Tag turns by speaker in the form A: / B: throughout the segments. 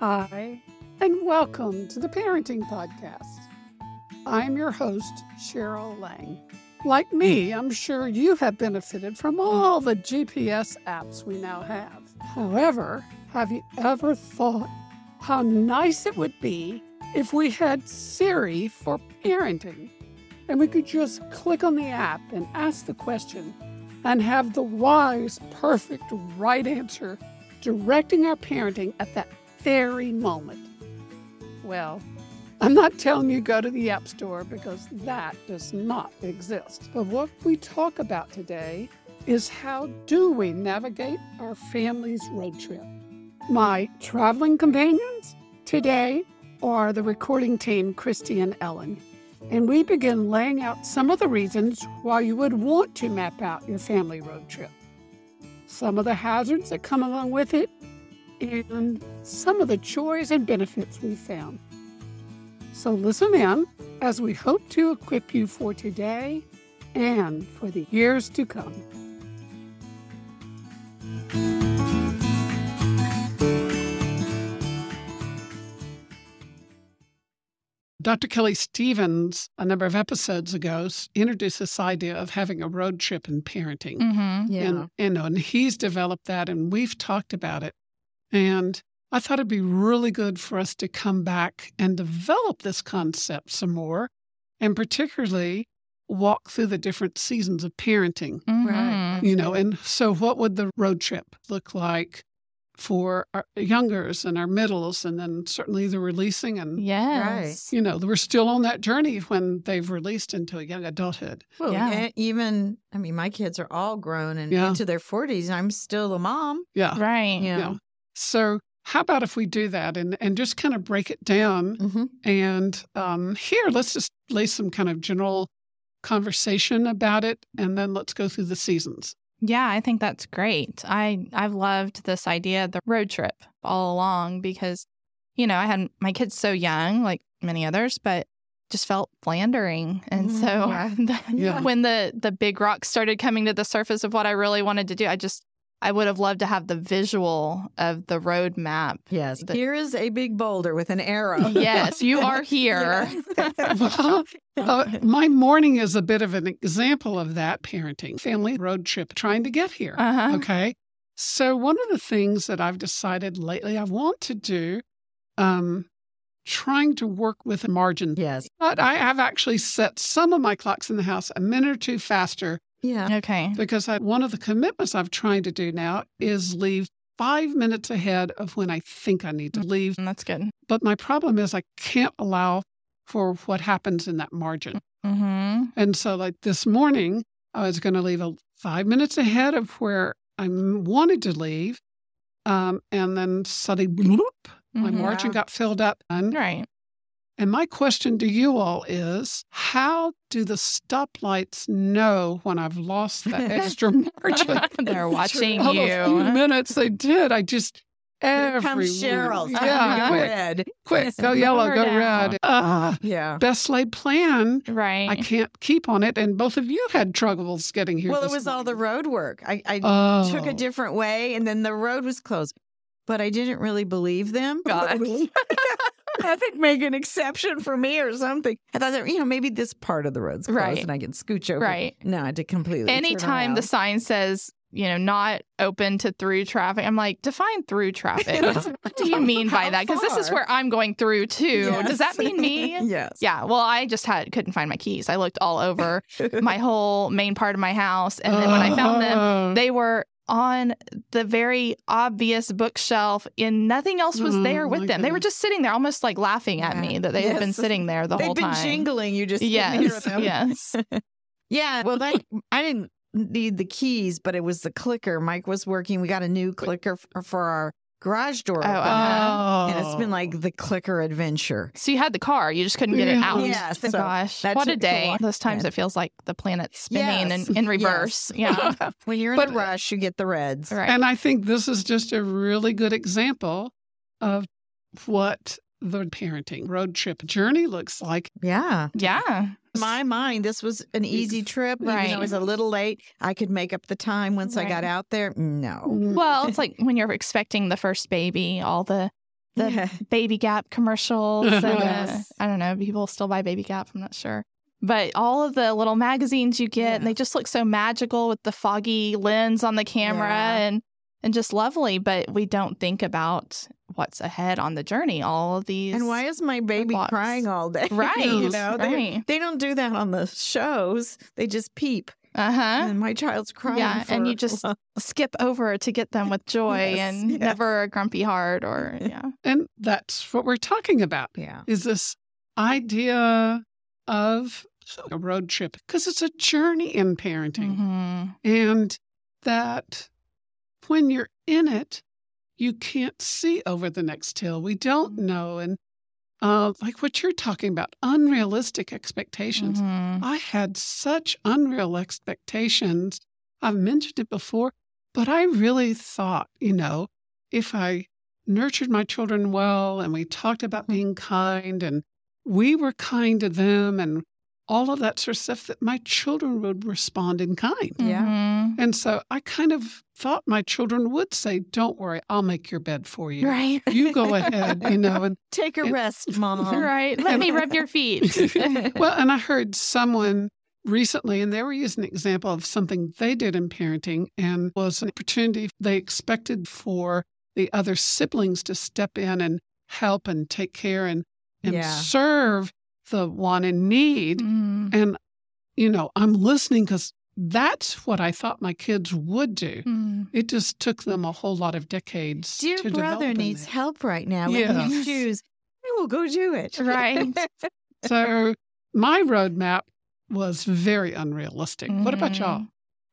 A: Hi, and welcome to the Parenting Podcast. I'm your host, Cheryl Lang. Like me, mm. I'm sure you have benefited from all the GPS apps we now have. However, have you ever thought how nice it would be if we had Siri for parenting and we could just click on the app and ask the question and have the wise, perfect, right answer directing our parenting at that very moment? Well, I'm not telling you go to the App Store because that does not exist. But what we talk about today is how do we navigate our family's road trip? My traveling companions today are the recording team, Christy and Ellen. And we begin laying out some of the reasons why you would want to map out your family road trip. Some of the hazards that come along with it, and some of the joys and benefits we found. So listen in as we hope to equip you for today and for the years to come. Dr. Kelly Stevens, a number of episodes ago, introduced this idea of having a road trip in parenting.
B: Mm-hmm.
C: Yeah.
A: And, and, and he's developed that, and we've talked about it. And I thought it'd be really good for us to come back and develop this concept some more, and particularly walk through the different seasons of parenting.
B: Mm-hmm.
A: You know, and so what would the road trip look like for our youngers and our middles, and then certainly the releasing and
B: Yes.
A: you know, we're still on that journey when they've released into a young adulthood.
C: Well,
B: Yeah.
C: and even I mean, my kids are all grown and
A: Yeah.
C: into their forties. I'm still a mom.
A: Yeah.
B: Right.
C: You
A: Yeah.
C: Know.
A: So how about if we do that and, and just kind of break it down
C: hmm
A: And um, here, let's just lay some kind of general conversation about it, and then let's go through the seasons.
B: Yeah, I think that's great. I I've loved this idea of the road trip all along because you know, I had my kids so young like many others, but just felt floundering. And
C: Mhm.
B: so
C: Yeah.
B: the-
A: Yeah.
B: when the the big rocks started coming to the surface of what I really wanted to do, I just I would have loved to have the visual of the road map.
C: Yes.
B: The-
C: Here is a big boulder with an arrow.
B: Yes, you are here.
A: well, uh, my morning is a bit of an example of that parenting, family road trip, trying to get here.
B: Uh-huh.
A: Okay. So, one of the things that I've decided lately I want to do, um, trying to work with a margin.
C: yes.
A: But I have actually set some of my clocks in the house a minute or two faster
C: Yeah.
B: Okay.
A: because I, one of the commitments I'm trying to do now is leave five minutes ahead of when I think I need to leave.
B: Mm, That's good.
A: But my problem is I can't allow for what happens in that margin.
B: Mm-hmm.
A: And so, like this morning, I was going to leave a five minutes ahead of where I wanted to leave. Um, and then suddenly, bloop, my
B: Mhm.
A: margin got filled up. And,
B: Right.
A: And my question to you all is how do the stoplights know when I've lost that extra margin?
B: They're watching
A: All those few
B: you.
A: minutes they did. I just
C: Here
A: every
C: comes Cheryl's.
A: Yeah, quick,
C: red.
A: quick, go yellow, go
B: down.
A: red. Ah,
C: Yeah.
A: best laid plan.
B: Right.
A: I can't keep on it, and both of you had troubles getting here.
C: Well, it
A: this
C: was all the
A: morning.
C: road work. I, I
A: Oh.
C: took a different way, and then the road was closed. But I didn't really believe them.
B: God.
C: I think make an exception for me or something. I thought that you know maybe this part of the road's closed
B: Right.
C: and I can scooch over.
B: Right.
C: No, I did completely.
B: Anytime the sign says, you know, not open to through traffic, I'm like, define through traffic. what do you mean by that? Because this is where I'm going through too. Does that mean me?
C: yes.
B: Yeah. Well, I just had couldn't find my keys. I looked all over my whole main part of my house, and then when I found them,
A: Oh.
B: they were on the very obvious bookshelf and nothing else was
A: Oh,
B: there with them. They were just sitting there almost like laughing at me that they had been sitting there the
C: They've
B: whole time.
C: They've been jingling. You just
B: Yes.
C: them.
B: Yes.
C: Yeah. Well, that, I didn't need the keys, but it was the clicker. Mike was working. We got a new clicker for our garage door.
B: Oh, uh-huh.
C: And it's been like the clicker adventure.
B: So you had the car, you just couldn't get it out.
C: Yes, so
B: Gosh,
C: that
B: what a day.
C: while.
B: Those times
C: Yeah.
B: it feels like the planet's spinning
C: Yes.
B: in, in reverse.
C: Yes.
B: Yeah.
C: When you're in
A: But-
C: a rush, you get the reds.
B: right.
A: And I think this is just a really good example of what the parenting road trip journey looks like.
C: Yeah.
B: yeah.
C: In my mind, this was an easy trip. Even though
B: Right.
C: it was a little late, I could make up the time once I got out there. No.
B: Well, it's like when you're expecting the first baby, all the the
C: Yeah.
B: Baby Gap commercials. and, uh,
C: Yes.
B: I don't know. People still buy Baby Gap. I'm not sure. But all of the little magazines you get, and they just look so magical with the foggy lens on the camera
C: Yeah.
B: and and just lovely. But we don't think about what's ahead on the journey. All of these
C: And why is my baby
B: roadblocks.
C: crying all day?
B: Right,
C: you know, they,
B: right.
C: they don't do that on the shows. They just peep,
B: Uh huh.
C: and my child's crying.
B: Yeah, and you just skip over to get them with joy
C: Yes,
B: and
C: yes.
B: never a grumpy heart or yeah.
A: And that's what we're talking about
C: yeah,
A: is this idea of a road trip because it's a journey in parenting.
B: Mhm.
A: And that when you're in it, you can't see over the next hill. We don't know. And uh, like what you're talking about, unrealistic expectations.
B: Mhm.
A: I had such unreal expectations. I've mentioned it before, but I really thought, you know, if I nurtured my children well and we talked about being kind and we were kind to them and all of that sort of stuff, that my children would respond in kind.
C: Yeah.
B: Mhm.
A: And so I kind of thought my children would say, Don't worry, I'll make your bed for you.
B: Right.
A: You go ahead, you know, and
C: take a
A: It-
C: rest, mom.
B: right. Let me rub your feet.
A: well, and I heard someone recently, and they were using an example of something they did in parenting, and was an opportunity they expected for the other siblings to step in and help and take care and and
C: Yeah.
A: serve the one in need.
B: Mm.
A: And you know, I'm listening because that's what I thought my kids would do.
B: Mm.
A: It just took them a whole lot of decades.
C: Dear brother needs
A: that.
C: help right now. Let
A: Yes.
C: me choose. I will go do it.
B: Right.
A: So my roadmap was very unrealistic. What about y'all?
B: Mhm.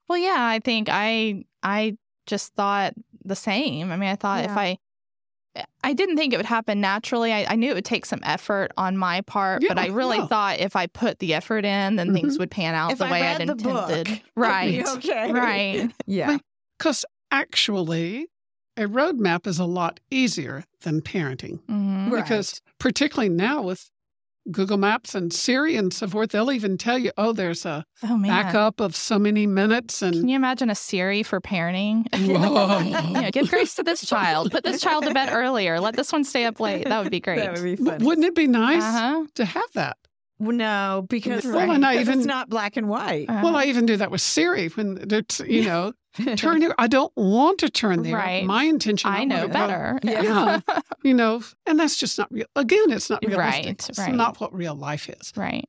B: Well, yeah, I think I I just thought the same. I mean, I thought if I I didn't think it would happen naturally. I, I knew it would take some effort on my part, but I really
A: yeah.
B: thought if I put the effort in, then things would pan out
C: If
B: the
C: I
B: way
C: read
B: I'd
C: the book,
B: intended.
C: it'd be
B: Right.
C: okay.
B: Right.
C: Yeah.
A: Because actually, a roadmap is a lot easier than parenting.
B: Mhm.
C: Right.
A: Because particularly now with Google Maps and Siri and so forth, they'll even tell you, oh, there's a
B: Oh
A: backup of so many minutes. And Can
B: you imagine a Siri for parenting?
A: Whoa.
B: yeah, give grace to this child. Put this child to bed earlier. Let this one stay up late. That would be great.
C: That would be
A: W-
C: funny.
A: wouldn't it be nice
B: Uh-huh.
A: to have that?
C: Well, no, because,
A: Well, and I
C: because
A: even-
C: it's not black and white.
B: Uh-huh.
A: Well, I even do that with Siri when it's, you know, turn here. I don't want to turn there.
B: Right.
A: My intention.
B: I
A: want
B: know
A: to go-
B: better.
A: Yeah. you know, and that's just not real. Again, it's not realistic.
B: Right,
A: It's
B: right.
A: not what real life is.
B: right.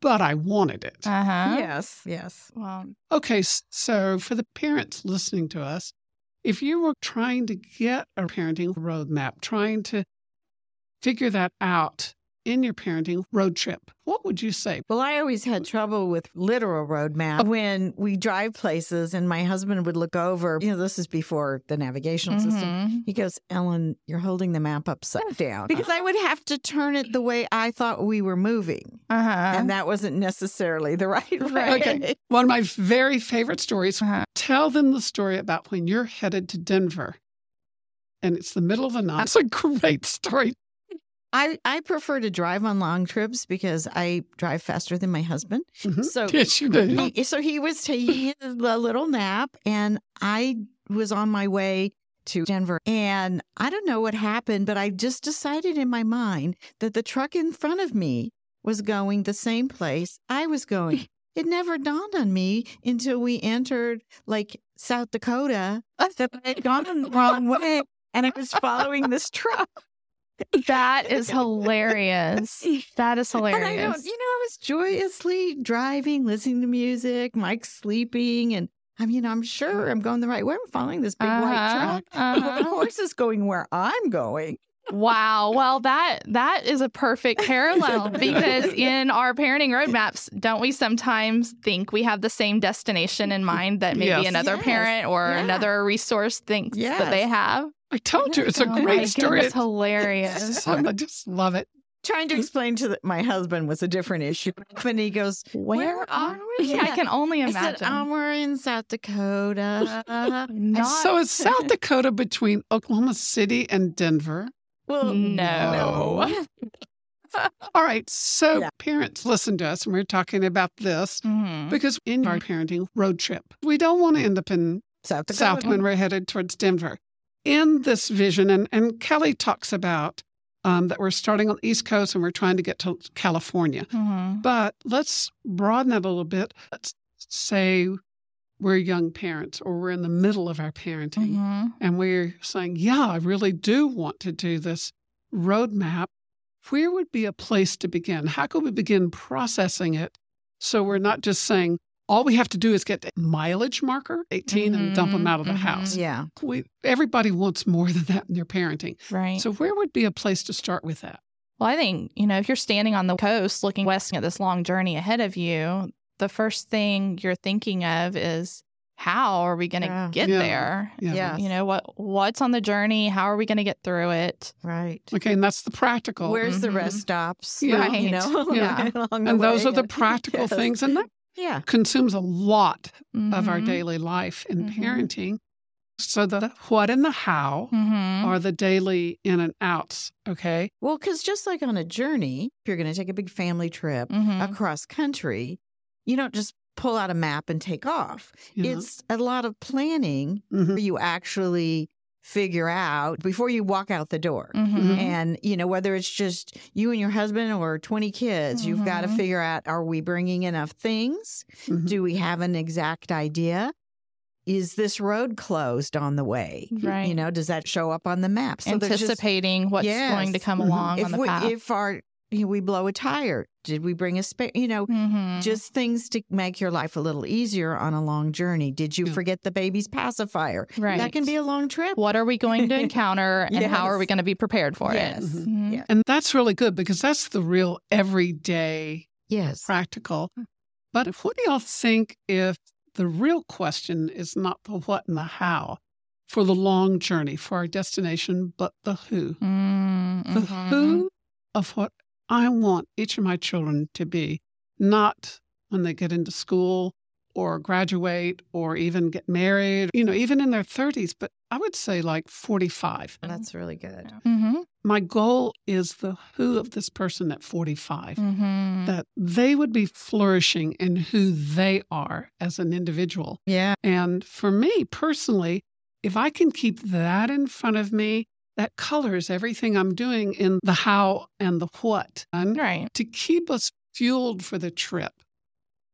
A: But I wanted it.
B: Uh huh.
C: yes, yes.
B: Well,
A: Okay, so for the parents listening to us, if you were trying to get a parenting roadmap, trying to figure that out in your parenting road trip, what would you say?
C: Well, I always had trouble with literal roadmap when we drive places and my husband would look over. You know, this is before the navigational system.
B: mhm.
C: He goes, Ellen, you're holding the map upside down. Because I would have to turn it the way I thought we were moving.
B: Uh-huh.
C: And that wasn't necessarily the right way.
A: Okay. One of my very favorite stories.
B: Uh-huh.
A: Tell them the story about when you're headed to Denver and it's the middle of the night. That's a great story.
C: I, I prefer to drive on long trips because I drive faster than my husband.
A: Mhm.
C: So
A: Yes, you do.
C: he, so he was taking a little nap and I was on my way to Denver. And I don't know what happened, but I just decided in my mind that the truck in front of me was going the same place I was going. It never dawned on me until we entered like South Dakota that I had gone the wrong way and I was following this truck.
B: That is hilarious. That is
C: And I
B: hilarious.
C: don't, you know, I was joyously driving, listening to music, Mike's sleeping, and I mean, I'm sure I'm going the right way. I'm following this big white
B: Uh-huh,
C: truck. But
B: uh-huh.
C: the horse is going where I'm going.
B: Wow. Well, that that is a perfect parallel because in our parenting roadmaps, don't we sometimes think we have the same destination in mind that maybe
A: Yes.
B: another
C: Yes.
B: parent or
C: Yeah.
B: another resource thinks that they have?
A: I told you it's a
B: Oh
A: great story. It's
B: hilarious.
A: I just love it.
C: Trying to explain to the, my husband was a different issue. And he goes,
B: Where,
C: Where
B: are
C: are
B: we?
C: we?
B: I can only
C: I
B: imagine.
C: said, um, we're in South Dakota.
B: Not
A: So is South Dakota between Oklahoma City and Denver?
C: well,
B: No.
A: All right. So
C: Yeah.
A: parents, listen to us, and we're talking about this
B: Mhm.
A: because in our parenting road trip, we don't want to end up in
C: South Dakota.
A: South when we're headed towards Denver. In this vision, and, and Kelly talks about um, that we're starting on the East Coast and we're trying to get to California.
B: Mhm.
A: But let's broaden that a little bit. Let's say we're young parents or we're in the middle of our parenting
B: Mhm.
A: and we're saying, yeah, I really do want to do this roadmap. Where would be a place to begin? How could we begin processing it so we're not just saying, all we have to do is get the mileage marker, 18, and dump them
B: Mhm,
A: out of the
B: mhm.
A: house.
C: Yeah.
A: We, everybody wants more than that in their parenting.
B: Right.
A: So, where would be a place to start with that?
B: Well, I think, you know, if you're standing on the coast looking west at this long journey ahead of you, the first thing you're thinking of is how are we going to
C: Yeah.
B: get
A: Yeah.
B: there?
C: Yeah.
B: You know, what what's on the journey? How are we going to get through it?
C: Right.
A: Okay, and that's the practical.
C: Where's the
B: Mhm.
C: rest stops?
A: Yeah.
C: You know,
B: Yeah.
C: along
A: and those
C: way.
A: are the practical
C: Yes.
A: things. And that
C: Yeah.
A: consumes a lot of our
B: Mhm.
A: daily life in
B: Mhm.
A: parenting. So, the what and the how
B: Mhm.
A: are the daily in and outs. Okay.
C: Well, because just like on a journey, if you're going to take a big family trip
B: Mhm.
C: across country, you don't just pull out a map and take off.
A: you know?
C: It's a lot of planning
A: Mhm.
C: where you actually figure out before you walk out the door.
B: Mhm.
C: And, you know, whether it's just you and your husband or 20 kids, you've got to
B: Mhm.
C: figure out are we bringing enough things?
A: Mhm.
C: Do we have an exact idea? Is this road closed on the way?
B: Right.
C: You know, does that show up on the map? there's just-
B: Anticipating what's
C: Yes.
B: going to come
A: Mhm.
B: along
C: if
B: on the
C: we,
B: path.
C: if our you know, we blow a tire, did we bring a spare? You know,
B: Mhm.
C: just things to make your life a little easier on a long journey. Did you forget the baby's pacifier?
B: right.
C: That can be a long trip.
B: what are we going to encounter and how are we going to be prepared for
C: Yes.
B: it?
A: Mhm.
B: Mhm.
C: Yeah.
A: And that's really good because that's the real everyday
C: Yes.
A: practical. But if- what do y'all think if the real question is not the what and the how for the long journey, for our destination, but the who?
B: Mm,
A: The
B: mhm.
A: who of what I want each of my children to be, not when they get into school or graduate or even get married, you know, even in their 30s, but I would say like 45.
C: That's really good.
B: Mhm.
A: My goal is the who of this person at 45.
B: Mhm.
A: that they would be flourishing in who they are as an individual.
C: Yeah.
A: And for me personally, if I can keep that in front of me, that colors everything I'm doing in the how and the what. And
B: Right.
A: to keep us fueled for the trip.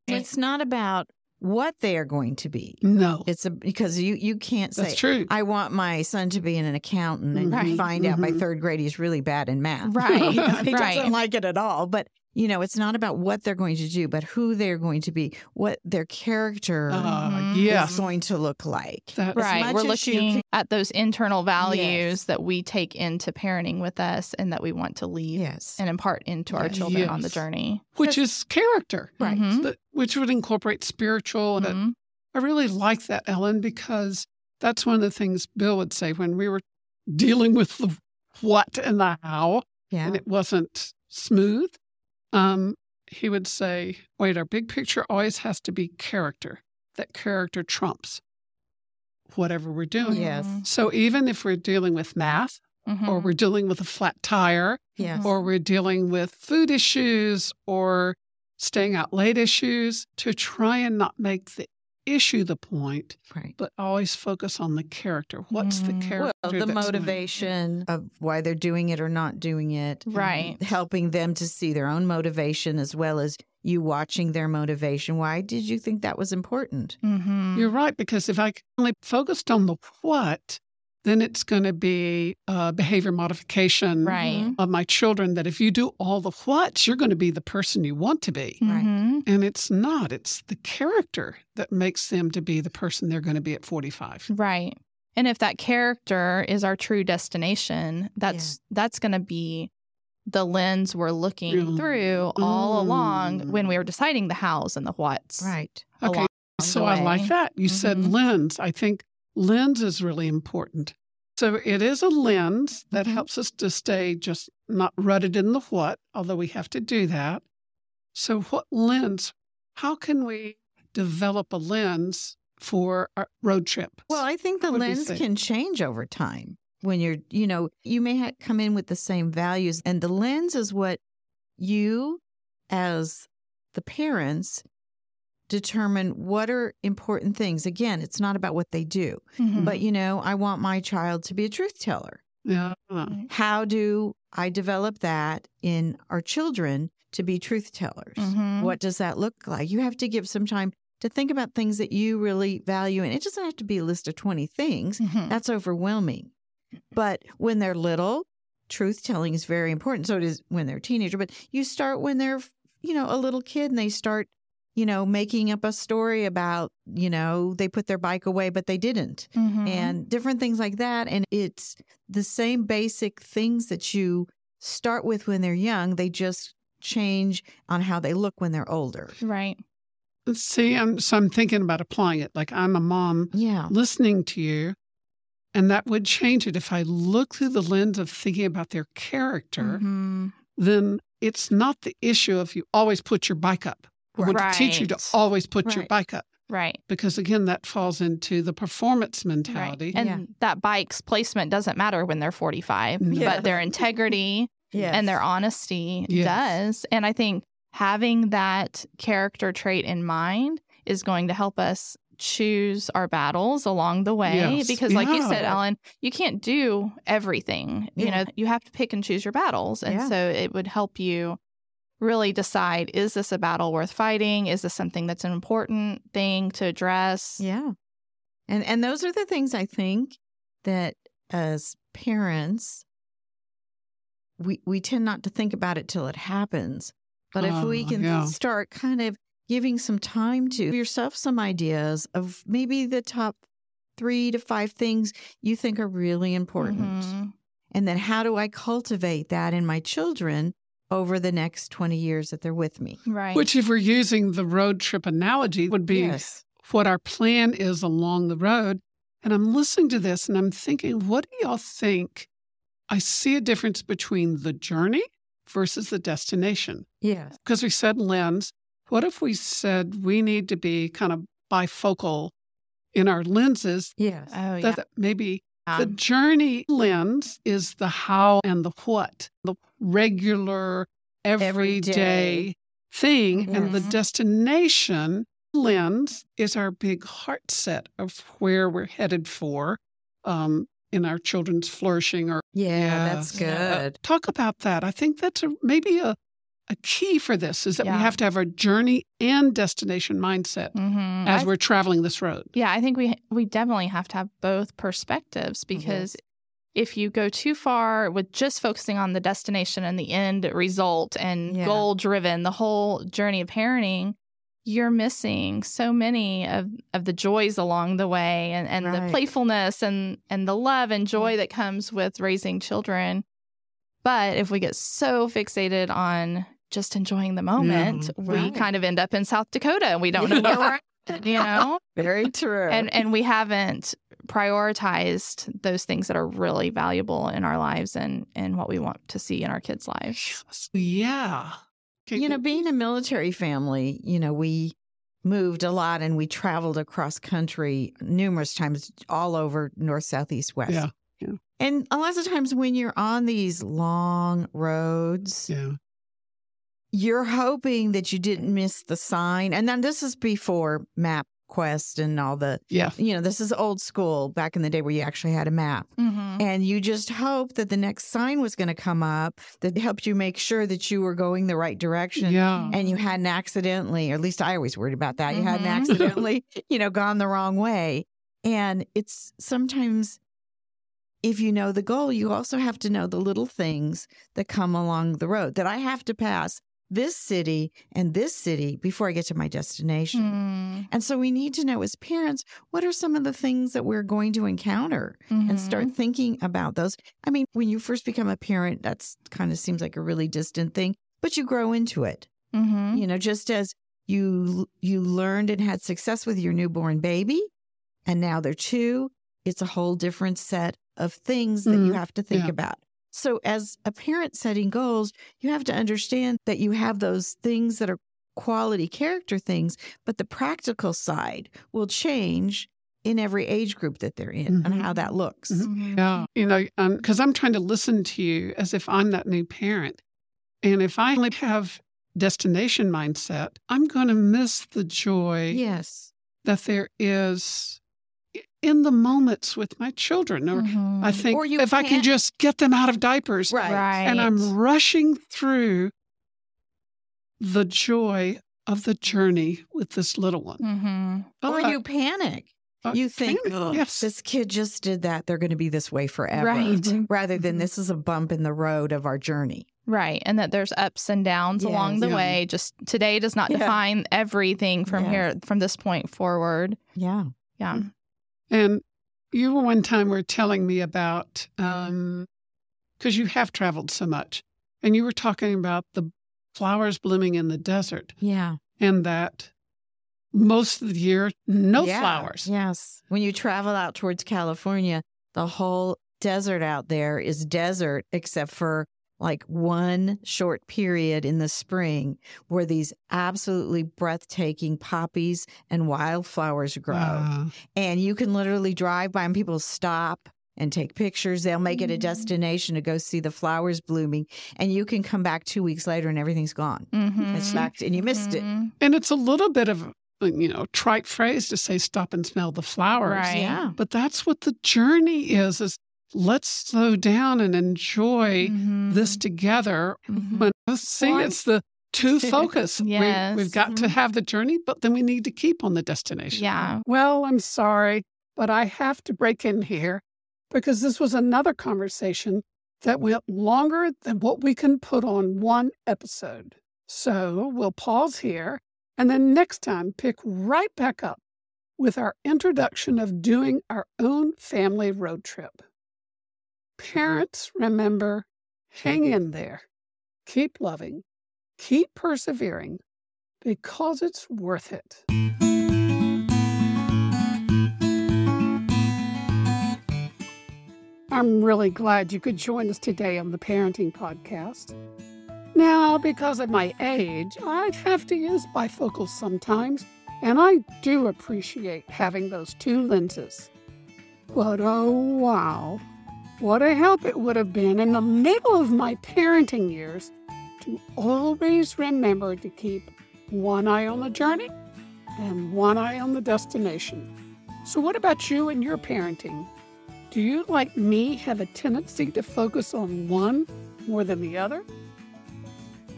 C: It's not about what they are going to be.
A: No,
C: It's a because you you can't say
A: that's true.
C: I want my son to be an accountant and
B: Right.
C: you find out by
A: Mhm.
C: third grade he's really bad in math.
B: Right.
C: he
B: Right.
C: doesn't like it at all. But you know, it's not about what they're going to do, but who they're going to be, what their character
A: Uh, yes.
C: is going to look like.
A: That-
B: Right. We're looking
C: can-
B: at those internal values
C: Yes.
B: that we take into parenting with us and that we want to leave
C: Yes.
B: and impart into our
C: Yes.
B: children on the journey.
A: which is character,
C: Right.
B: Mhm.
A: that- which would incorporate spiritual. And
B: Mhm.
A: I really like that, Ellen, because that's one of the things Bill would say when we were dealing with the what and the how.
C: Yeah.
A: and it wasn't smooth, um, he would say, wait, our big picture always has to be character. That character trumps whatever we're doing.
C: Yes.
A: So even if we're dealing with math,
B: Mhm.
A: or we're dealing with a flat tire,
C: Yes.
A: or we're dealing with food issues, or staying out late issues, to try and not make the issue the point,
C: right.
A: but always focus on the character. What's the
B: Mm.
A: character?
C: Well, the
A: that's going-
C: motivation of why they're doing it or not doing it.
B: Right.
C: Helping them to see their own motivation as well as you watching their motivation. Why did you think that was important?
B: Mhm.
A: You're right, because if I only focused on the what, then it's going to be uh, behavior modification
B: Right.
A: of my children. That if you do all the whats, you're going to be the person you want to be.
C: Right.
B: Mhm.
A: And it's not, it's the character that makes them to be the person they're going to be at 45.
B: Right. And if that character is our true destination, that's that's going to be the lens we're looking
A: Yeah.
B: through all along
A: Mm.
B: when we are deciding the hows and the whats.
C: Right.
A: Okay, so I like that. You said
B: Mhm.
A: lens. I think lens is really important. So it is a lens that
B: Mhm.
A: helps us to stay just not rutted in the what, although we have to do that. So, what lens? How can we develop a lens for road trip?
C: Well, I think the lens can change over time. When you're, you know, you may ha- come in with the same values, and the lens is what you, as the parents, determine what are important things. Again, it's not about what they do,
B: Mhm.
C: but you know, I want my child to be a truth teller.
A: Yeah.
C: How do I develop that in our children to be truth tellers?
B: Mhm.
C: What does that look like? You have to give some time to think about things that you really value. And it doesn't have to be a list of 20 things,
B: Mhm.
C: that's overwhelming. But when they're little, truth telling is very important. So it is when they're a teenager, but you start when they're, you know, a little kid and they start, you know, making up a story about, you know, they put their bike away, but they didn't
B: Mhm.
C: and different things like that. And it's the same basic things that you start with when they're young. They just change on how they look when they're older.
B: right.
A: See, I'm so I'm thinking about applying it. Like I'm a mom
C: Yeah.
A: listening to you, and that would change it if I look through the lens of thinking about their character.
B: Mhm.
A: Then it's not the issue of you always put your bike up. I want to teach you to always put your bike up
B: Right.
A: because again, that falls into the performance
B: Right.
A: mentality.
B: And
C: Yeah.
B: that bike's placement doesn't matter when they're 45,
A: Yeah.
B: but their integrity
C: Yes.
B: and their honesty
A: Yes.
B: does. And I think having that character trait in mind is going to help us choose our battles along the way.
A: Yes.
B: Because, like you said, Ellen, you can't do everything. You know, you have to pick and choose your battles. And
C: Yeah.
B: so it would help you really decide is this a battle worth fighting? Is this something that's an important thing to address?
C: Yeah. And and those are the things I think that as parents we we tend not to think about it till it happens. But if we
A: Oh,
C: can
A: yeah.
C: start kind of giving some time to yourself some ideas of maybe the top 3 to 5 things you think are really important.
B: Mhm.
C: And then how do I cultivate that in my children over the next 20 years that they're with me?
B: Right.
A: Which, if we're using the road trip analogy, would be
C: Yes.
A: what our plan is along the road. And I'm listening to this and I'm thinking, what do y'all think? I see a difference between the journey versus the destination.
C: Yes.
A: Because we said lens. What if we said we need to be kind of bifocal in our lenses?
C: Yes.
B: oh, yeah.
A: That maybe
B: Yeah.
A: The journey lens is the how and the what, the regular, everyday thing. And the
B: Mhm.
A: destination lens is our big heart set of where we're headed for um, in our children's flourishing or
C: Yeah, that's
A: Yes. Uh,
C: good.
A: talk about that. I think that's a, maybe a, a key for this is that
B: Yeah.
A: we have to have our journey and destination mindset
B: Mhm.
A: as we're traveling this road.
B: Yeah, I think we we definitely have to have both perspectives because if you go too far with just focusing on the destination and the end result and
C: Yeah.
B: goal driven, the whole journey of parenting, you're missing so many of, of the joys along the way and, and the playfulness and, and the love and joy that comes with raising children. But if we get so fixated on just enjoying the moment, mm-hmm. we
C: right.
B: kind of end up in South Dakota and we don't know where we're at, you know?
C: Very true.
B: and and we haven't prioritized those things that are really valuable in our lives and and what we want to see in our kids' lives.
A: Yeah.
C: You know, being a military family, you know, we moved a lot and we traveled across country numerous times all over north, south, east, west.
A: Yeah.
C: And a lot of times when you're on these long roads,
A: Yeah.
C: You're hoping that you didn't miss the sign. And then this is before MapQuest and all the,
A: Yeah.
C: you know, this is old school back in the day where you actually had a map.
B: Mm-hmm.
C: And you just hope that the next sign was going to come up that helped you make sure that you were going the right direction.
A: Yeah.
C: And you hadn't accidentally, or at least I always worried about that. You hadn't
B: Mhm.
C: accidentally, you know, gone the wrong way. And it's sometimes, if you know the goal, you also have to know the little things that come along the road that I have to pass this city and this city before I get to my destination.
B: Mm-hmm.
C: And so we need to know as parents what are some of the things that we're going to encounter
B: Mm-hmm.
C: and start thinking about those. I mean, when you first become a parent, that's kind of seems like a really distant thing, but you grow into it.
B: Mm-hmm.
C: You know, just as you you learned and had success with your newborn baby, and now they're two, it's a whole different set of things that you
A: Mm,
C: have to think
A: yeah.
C: about. So, as a parent setting goals, you have to understand that you have those things that are quality character things, but the practical side will change in every age group that they're in and
A: Mhm.
C: how that looks.
A: Mhm.
B: Mm-hmm.
A: Yeah. You know, because I'm trying to listen to you as if I'm that new parent. And if I only have destination mindset, I'm going to miss the joy
C: Yes.
A: that there is i- in the moments with my children. Or
B: Mhm.
A: I think
C: Or you
A: if I can just get them out of diapers
C: Right.
B: right.
A: and I'm rushing through the joy of the journey with this little one.
B: Mhm.
C: Or
A: Oh, I-
C: you panic.
A: I
C: you think,
A: panic, yes.
C: this kid just did that. They're going to be this way forever.
B: Right.
C: Rather than
B: Mhm.
C: this is a bump in the road of our journey.
B: Right. And that there's ups and downs along the
A: Yeah.
B: way. Just today does not
C: Yeah.
B: define everything from
C: Yeah.
B: here, from this point forward.
C: Yeah.
B: Yeah.
A: And you were one time were telling me about um because you have traveled so much, and you were talking about the flowers blooming in the desert,
C: Yeah.
A: and that most of the year no
C: Yeah.
A: flowers.
C: Yes. When you travel out towards California, the whole desert out there is desert except for like one short period in the spring where these absolutely breathtaking poppies and wildflowers grow.
A: Uh,
C: and you can literally drive by and people stop and take pictures. They'll make it a
B: Mm.
C: destination to go see the flowers blooming. And you can come back two weeks later and everything's gone.
B: Mm-hmm.
C: It's back and you missed it.
A: and it's a little bit of a you know trite phrase to say stop and smell the flowers.
B: Right.
C: Yeah.
A: But that's what the journey is. Is let's slow down and enjoy
B: Mm-hmm.
A: this together
B: Mhm.
A: But let's see,
C: Well,
A: it's the two focus. We,
B: Yes.
A: we've got to
C: Mhm.
A: have the journey, but then we need to keep on the destination.
B: Yeah.
A: Well, I'm sorry, but I have to break in here because this was another conversation that went longer than what we can put on one episode. So we'll pause here and then next time pick right back up with our introduction of doing our own family road trip. Parents, remember, hang in there, keep loving, keep persevering because it's worth it. I'm really glad you could join us today on the Parenting Podcast. Now, because of my age, I have to use bifocals sometimes, and I do appreciate having those two lenses. But oh wow, what a help it would have been in the middle of my parenting years to always remember to keep one eye on the journey and one eye on the destination. So, what about you and your parenting? Do you, like me, have a tendency to focus on one more than the other?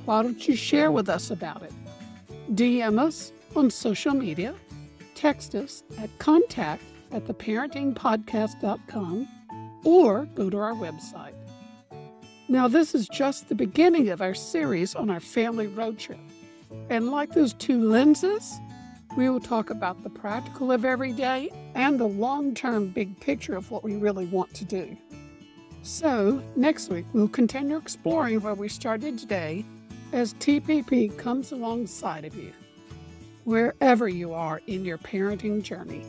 A: Why don't you share with us about it? DM us on social media, text us at contact at theparentingpodcast.com, or go to our website. Now, this is just the beginning of our series on our family road trip. And like those two lenses, we will talk about the practical of every day and the long term big picture of what we really want to do. So, next week, we'll continue exploring where we started today as TPP comes alongside of you, wherever you are in your parenting journey.